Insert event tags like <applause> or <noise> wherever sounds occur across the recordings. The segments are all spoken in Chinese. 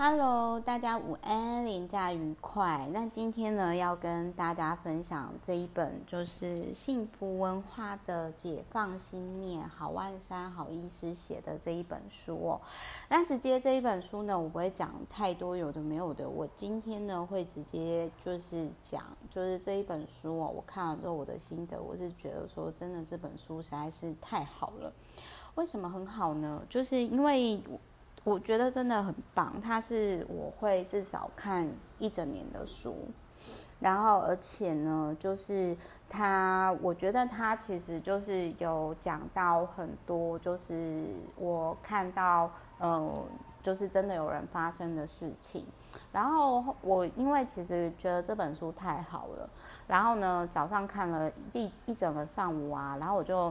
Hello，大家午安，连假愉快。那今天呢，要跟大家分享这一本就是幸福文化的解放心念，郝万山郝医师写的这一本书哦。那直接这一本书呢，我不会讲太多有的没有的。我今天呢，会直接就是讲，就是这一本书哦，我看完之后我的心得，我是觉得说，真的这本书实在是太好了。为什么很好呢？就是因为。我觉得真的很棒，它是我会至少看一整年的书，然后而且呢，就是它，我觉得它其实就是有讲到很多，就是我看到，嗯，就是真的有人发生的事情。然后我因为其实觉得这本书太好了，然后呢，早上看了一一整个上午啊，然后我就。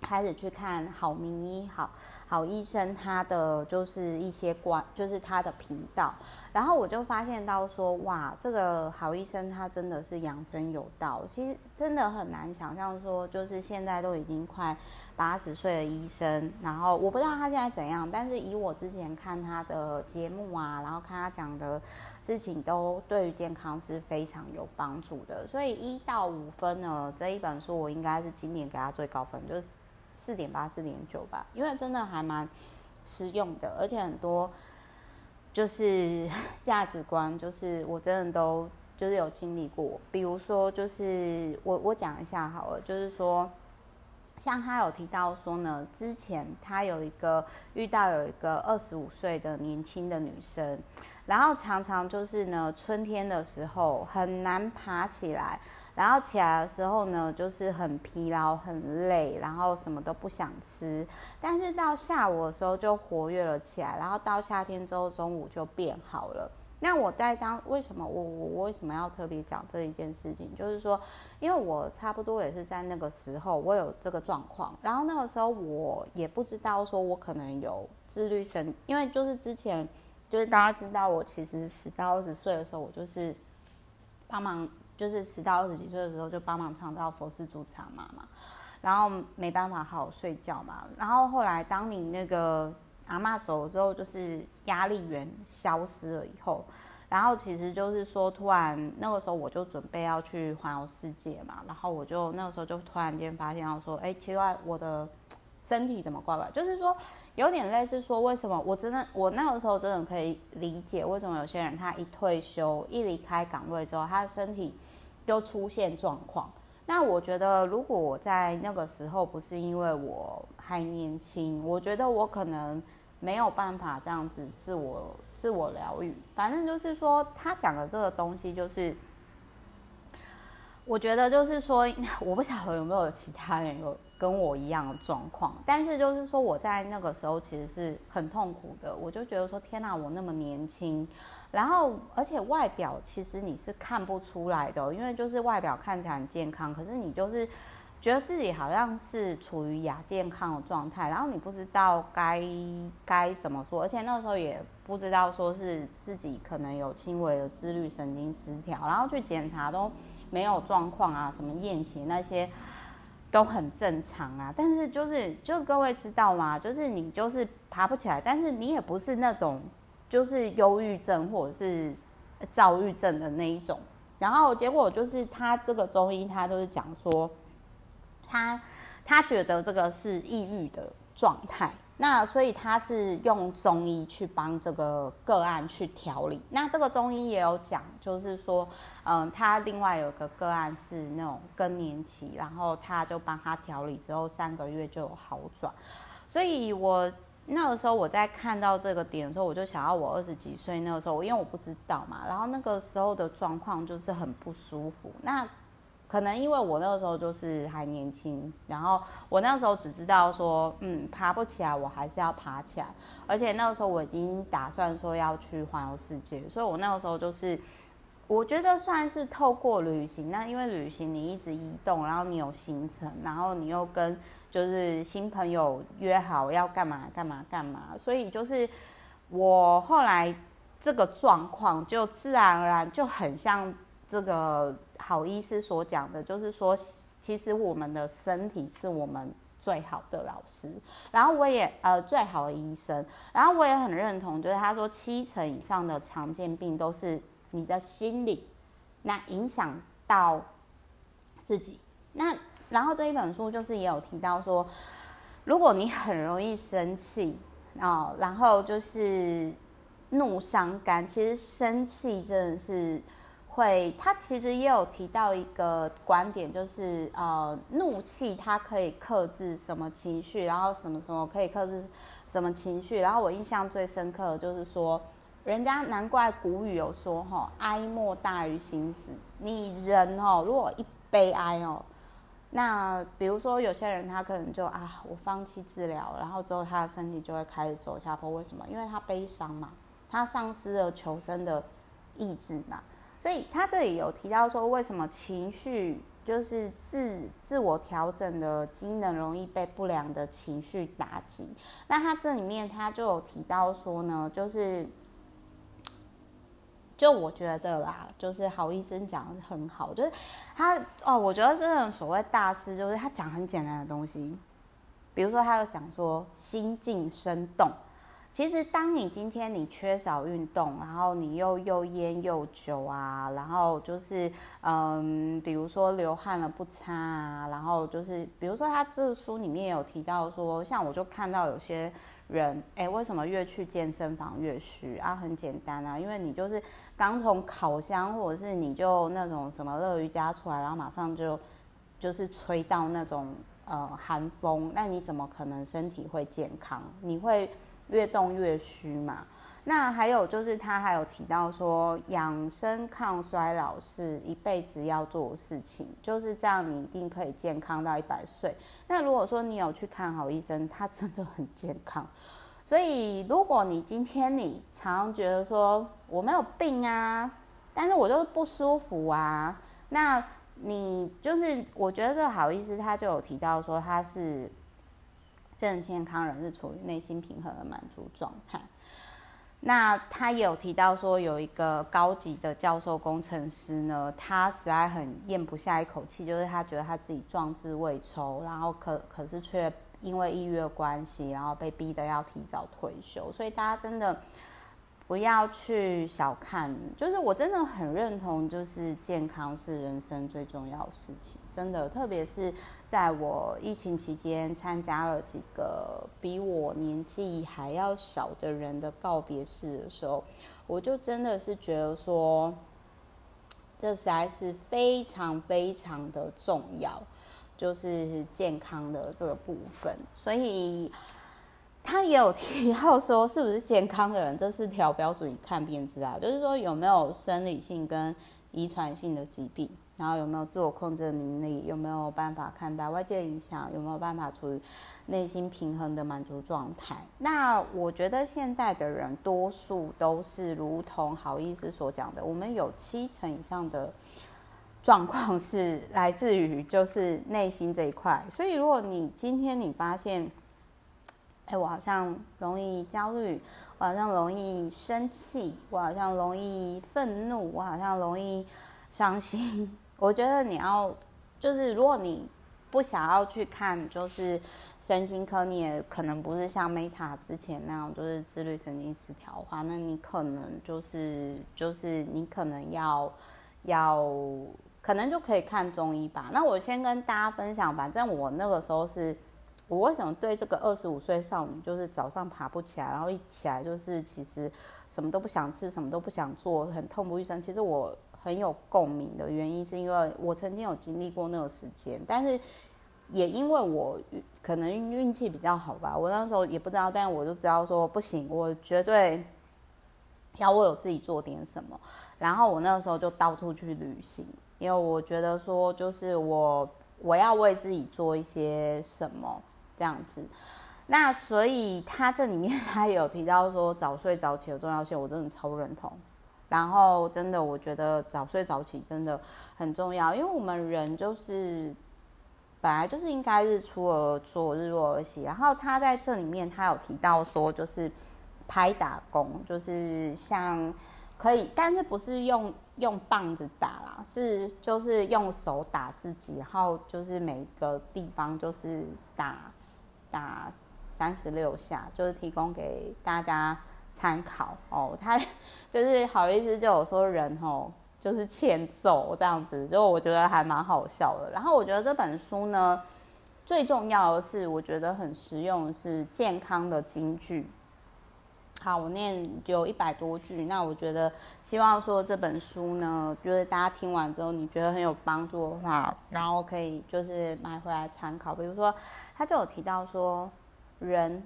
开始去看好名医好好医生他的就是一些关就是他的频道，然后我就发现到说哇，这个好医生他真的是养生有道。其实真的很难想象说，就是现在都已经快八十岁的医生，然后我不知道他现在怎样，但是以我之前看他的节目啊，然后看他讲的事情，都对于健康是非常有帮助的。所以一到五分呢，这一本书我应该是今年给他最高分，就是。四点八、四点九吧，因为真的还蛮实用的，而且很多就是 <laughs> 价值观，就是我真的都就是有经历过。比如说，就是我我讲一下好了，就是说，像他有提到说呢，之前他有一个遇到有一个二十五岁的年轻的女生，然后常常就是呢，春天的时候很难爬起来。然后起来的时候呢，就是很疲劳、很累，然后什么都不想吃。但是到下午的时候就活跃了起来，然后到夏天之后中午就变好了。那我在当为什么我我为什么要特别讲这一件事情？就是说，因为我差不多也是在那个时候我有这个状况，然后那个时候我也不知道说我可能有自律神，因为就是之前就是大家知道我其实十到二十岁的时候，我就是帮忙。就是十到二十几岁的时候，就帮忙唱到佛事主场嘛嘛，然后没办法好好睡觉嘛。然后后来，当你那个阿嬷走了之后，就是压力源消失了以后，然后其实就是说，突然那个时候我就准备要去环游世界嘛。然后我就那个时候就突然间发现到说，哎，奇怪，我的身体怎么怪怪？就是说。有点类似说，为什么我真的我那个时候真的可以理解为什么有些人他一退休一离开岗位之后，他的身体就出现状况。那我觉得，如果我在那个时候不是因为我还年轻，我觉得我可能没有办法这样子自我自我疗愈。反正就是说，他讲的这个东西就是。我觉得就是说，我不晓得有没有其他人有跟我一样的状况，但是就是说我在那个时候其实是很痛苦的。我就觉得说，天哪，我那么年轻，然后而且外表其实你是看不出来的，因为就是外表看起来很健康，可是你就是觉得自己好像是处于亚健康的状态，然后你不知道该该怎么说，而且那时候也不知道说是自己可能有轻微的自律神经失调，然后去检查都。没有状况啊，什么验血那些都很正常啊。但是就是，就各位知道吗？就是你就是爬不起来，但是你也不是那种就是忧郁症或者是躁郁症的那一种。然后结果就是他这个中医，他都是讲说，他他觉得这个是抑郁的状态。那所以他是用中医去帮这个个案去调理。那这个中医也有讲，就是说，嗯，他另外有个个案是那种更年期，然后他就帮他调理之后三个月就有好转。所以我那个时候我在看到这个点的时候，我就想到我二十几岁那个时候，因为我不知道嘛，然后那个时候的状况就是很不舒服。那可能因为我那个时候就是还年轻，然后我那时候只知道说，嗯，爬不起来，我还是要爬起来。而且那个时候我已经打算说要去环游世界，所以我那个时候就是，我觉得算是透过旅行。那因为旅行你一直移动，然后你有行程，然后你又跟就是新朋友约好要干嘛干嘛干嘛，所以就是我后来这个状况就自然而然就很像这个。好医师所讲的，就是说，其实我们的身体是我们最好的老师，然后我也呃最好的医生，然后我也很认同，就是他说七成以上的常见病都是你的心理，那影响到自己。那然后这一本书就是也有提到说，如果你很容易生气哦，然后就是怒伤肝，其实生气真的是。会，他其实也有提到一个观点，就是呃，怒气它可以克制什么情绪，然后什么什么可以克制什么情绪。然后我印象最深刻的就是说，人家难怪古语有说哈，哀莫大于心死。你人哦，如果一悲哀哦，那比如说有些人他可能就啊，我放弃治疗，然后之后他的身体就会开始走下坡。为什么？因为他悲伤嘛，他丧失了求生的意志嘛。所以他这里有提到说，为什么情绪就是自自我调整的机能容易被不良的情绪打击？那他这里面他就有提到说呢，就是就我觉得啦，就是郝医生讲的很好，就是他哦，我觉得这种所谓大师，就是他讲很简单的东西，比如说他有讲说心静生动。其实，当你今天你缺少运动，然后你又又烟又酒啊，然后就是嗯，比如说流汗了不擦啊，然后就是比如说他这个书里面有提到说，像我就看到有些人，哎，为什么越去健身房越虚啊？很简单啊，因为你就是刚从烤箱或者是你就那种什么乐瑜伽出来，然后马上就就是吹到那种呃寒风，那你怎么可能身体会健康？你会。越动越虚嘛，那还有就是他还有提到说，养生抗衰老是一辈子要做的事情，就是这样，你一定可以健康到一百岁。那如果说你有去看好医生，他真的很健康。所以如果你今天你常常觉得说我没有病啊，但是我就是不舒服啊，那你就是我觉得这个郝医师他就有提到说他是。正健康人是处于内心平和的满足状态。那他有提到说，有一个高级的教授工程师呢，他实在很咽不下一口气，就是他觉得他自己壮志未酬，然后可可是却因为抑郁的关系，然后被逼得要提早退休。所以大家真的。不要去小看，就是我真的很认同，就是健康是人生最重要的事情，真的，特别是在我疫情期间参加了几个比我年纪还要小的人的告别式的时候，我就真的是觉得说，这实在是非常非常的重要，就是健康的这个部分，所以。他也有提到说，是不是健康的人，这是条标准一看便知啊，<laughs> 就是说有没有生理性跟遗传性的疾病，然后有没有自我控制能力，有没有办法看待外界影响，有没有办法处于内心平衡的满足状态。那我觉得现在的人多数都是如同郝医师所讲的，我们有七成以上的状况是来自于就是内心这一块。所以如果你今天你发现，哎，我好像容易焦虑，我好像容易生气，我好像容易愤怒，我好像容易伤心。<laughs> 我觉得你要，就是如果你不想要去看，就是身心科，你也可能不是像 Meta 之前那样，就是自律神经失调的话，那你可能就是就是你可能要要，可能就可以看中医吧。那我先跟大家分享，反正我那个时候是。我为什么对这个二十五岁少女，就是早上爬不起来，然后一起来就是其实什么都不想吃，什么都不想做，很痛不欲生。其实我很有共鸣的原因，是因为我曾经有经历过那个时间，但是也因为我可能运气比较好吧，我那时候也不知道，但是我就知道说不行，我绝对要为我自己做点什么。然后我那个时候就到处去旅行，因为我觉得说就是我我要为自己做一些什么。这样子，那所以他这里面 <laughs> 他有提到说早睡早起的重要性，我真的超认同。然后真的，我觉得早睡早起真的很重要，因为我们人就是本来就是应该日出而作，日落而息。然后他在这里面他有提到说，就是拍打工，就是像可以，但是不是用用棒子打啦，是就是用手打自己，然后就是每个地方就是打打三十六下，就是提供给大家参考哦。他 <laughs> 就是好意思就有说人哦，就是欠揍这样子，就我觉得还蛮好笑的。然后我觉得这本书呢，最重要的是我觉得很实用是健康的金句。好，我念有一百多句。那我觉得，希望说这本书呢，就是大家听完之后，你觉得很有帮助的话，然后可以就是买回来参考。比如说，他就有提到说，人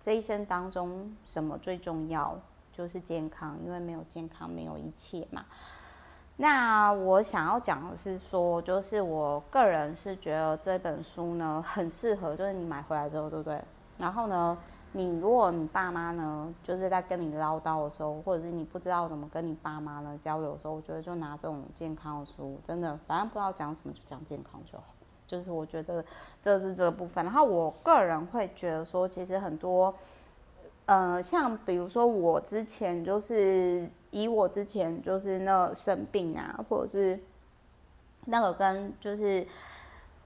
这一生当中什么最重要，就是健康，因为没有健康，没有一切嘛。那我想要讲的是说，就是我个人是觉得这本书呢，很适合，就是你买回来之后，对不对？然后呢，你如果你爸妈呢，就是在跟你唠叨的时候，或者是你不知道怎么跟你爸妈呢交流的时候，我觉得就拿这种健康的书，真的，反正不知道讲什么就讲健康就好。就是我觉得这是这个部分。然后我个人会觉得说，其实很多，呃，像比如说我之前就是以我之前就是那生病啊，或者是那个跟就是。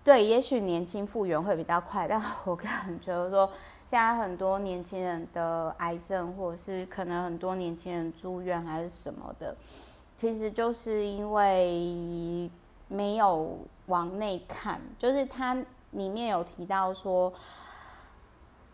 对，也许年轻复原会比较快，但 <laughs> 我个人觉得说，现在很多年轻人的癌症，或者是可能很多年轻人住院还是什么的，其实就是因为没有往内看。就是他里面有提到说，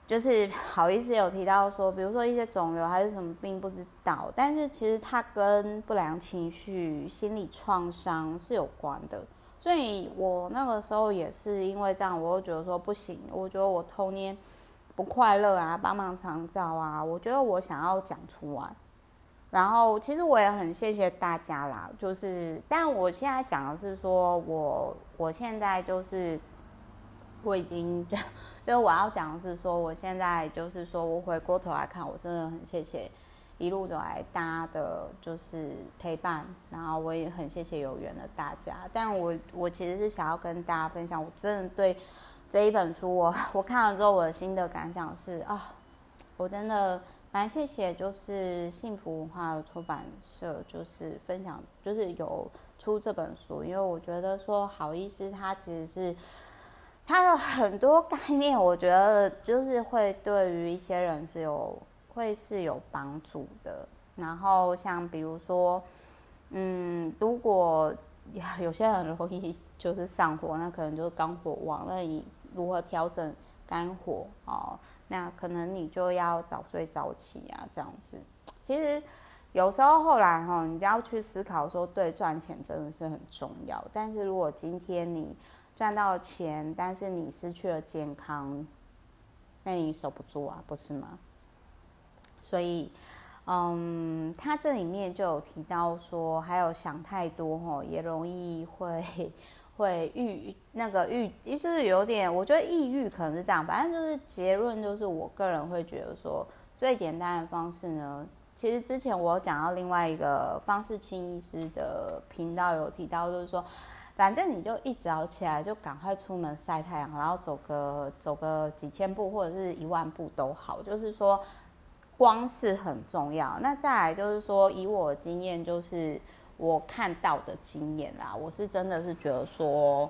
就是好意思有提到说，比如说一些肿瘤还是什么病不知道，但是其实它跟不良情绪、心理创伤是有关的。所以我那个时候也是因为这样，我就觉得说不行，我觉得我童年不快乐啊，帮忙长照啊，我觉得我想要讲出来。然后其实我也很谢谢大家啦，就是，但我现在讲的是说我我现在就是我已经就 <laughs> 就我要讲的是说，我现在就是说我回过头来看，我真的很谢谢。一路走来，大家的就是陪伴，然后我也很谢谢有缘的大家。但我我其实是想要跟大家分享，我真的对这一本书我，我 <laughs> 我看了之后，我的心得感想是啊，我真的蛮谢谢，就是幸福文化的出版社，就是分享，就是有出这本书，因为我觉得说好意思，它其实是它的很多概念，我觉得就是会对于一些人是有。会是有帮助的。然后像比如说，嗯，如果 <laughs> 有些人容易就是上火，那可能就是肝火旺。那你如何调整肝火哦？那可能你就要早睡早起啊，这样子。其实有时候后来哈，你就要去思考说，对，赚钱真的是很重要。但是如果今天你赚到钱，但是你失去了健康，那你守不住啊，不是吗？所以，嗯，他这里面就有提到说，还有想太多吼，也容易会会郁那个郁，就是有点，我觉得抑郁可能是这样。反正就是结论，就是我个人会觉得说，最简单的方式呢，其实之前我有讲到另外一个方式，轻医师的频道有提到，就是说，反正你就一早起来就赶快出门晒太阳，然后走个走个几千步或者是一万步都好，就是说。光是很重要，那再来就是说，以我的经验，就是我看到的经验啦，我是真的是觉得说，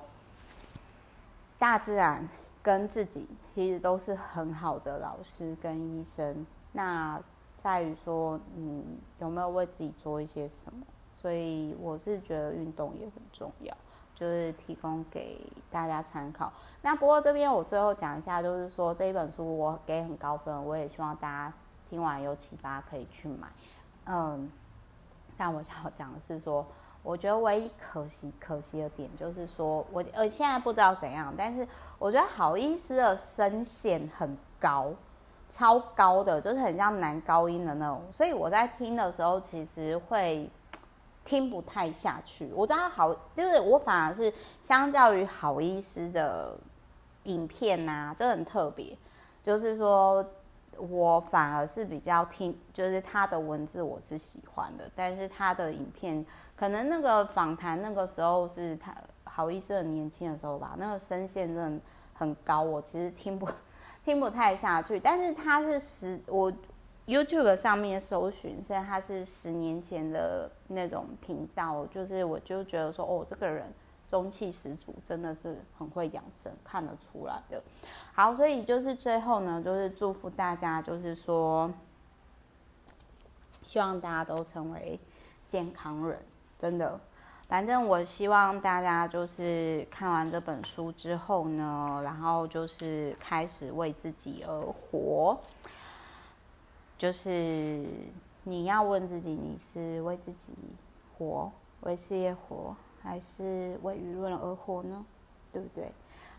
大自然跟自己其实都是很好的老师跟医生。那在于说，你有没有为自己做一些什么？所以我是觉得运动也很重要，就是提供给大家参考。那不过这边我最后讲一下，就是说这一本书我给很高分，我也希望大家。听完有启发，可以去买。嗯，但我想讲的是说，我觉得唯一可惜可惜的点就是说，我呃现在不知道怎样，但是我觉得好医师的声线很高，超高的，就是很像男高音的那种，所以我在听的时候其实会听不太下去。我知道好，就是我反而是相较于好医师的影片啊，这很特别，就是说。我反而是比较听，就是他的文字我是喜欢的，但是他的影片可能那个访谈那个时候是他好意思很年轻的时候吧，那个声线真的很高，我其实听不 <laughs> 听不太下去。但是他是十我 YouTube 上面搜寻，现在他是十年前的那种频道，就是我就觉得说，哦，这个人中气十足，真的是很会养生，看得出来的。好，所以就是最后呢，就是祝福大家，就是说，希望大家都成为健康人，真的。反正我希望大家就是看完这本书之后呢，然后就是开始为自己而活。就是你要问自己，你是为自己活，为事业活，还是为舆论而活呢？对不对？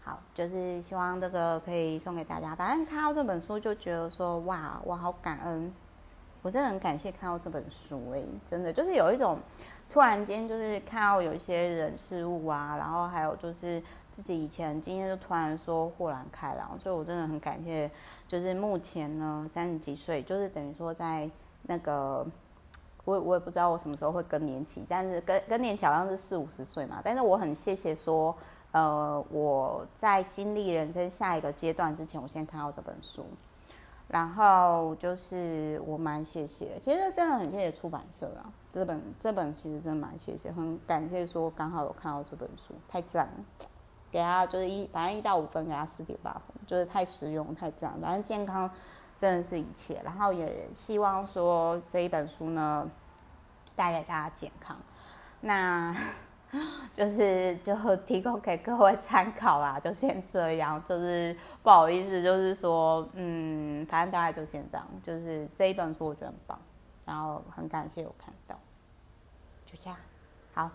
好，就是希望这个可以送给大家。反正看到这本书就觉得说，哇，我好感恩，我真的很感谢看到这本书诶、真的就是有一种。突然间就是看到有一些人事物啊，然后还有就是自己以前今天就突然说豁然开朗，所以我真的很感谢。就是目前呢三十几岁，就是等于说在那个我我也不知道我什么时候会更年期，但是更更年期好像是四五十岁嘛。但是我很谢谢说，呃，我在经历人生下一个阶段之前，我先看到这本书。然后就是我蛮谢谢，其实真的很谢谢出版社啊，这本这本其实真的蛮谢谢，很感谢说刚好有看到这本书，太赞了，给他就是一反正一到五分给他四点八分，就是太实用太赞，反正健康真的是一切，然后也希望说这一本书呢带给大家健康，那。<laughs> 就是就提供给各位参考啦，<laughs> 就先这样。就是不好意思，就是说，嗯，反正大概就先这样。就是这一本书我觉得很棒，然后很感谢有看到，就这样，好。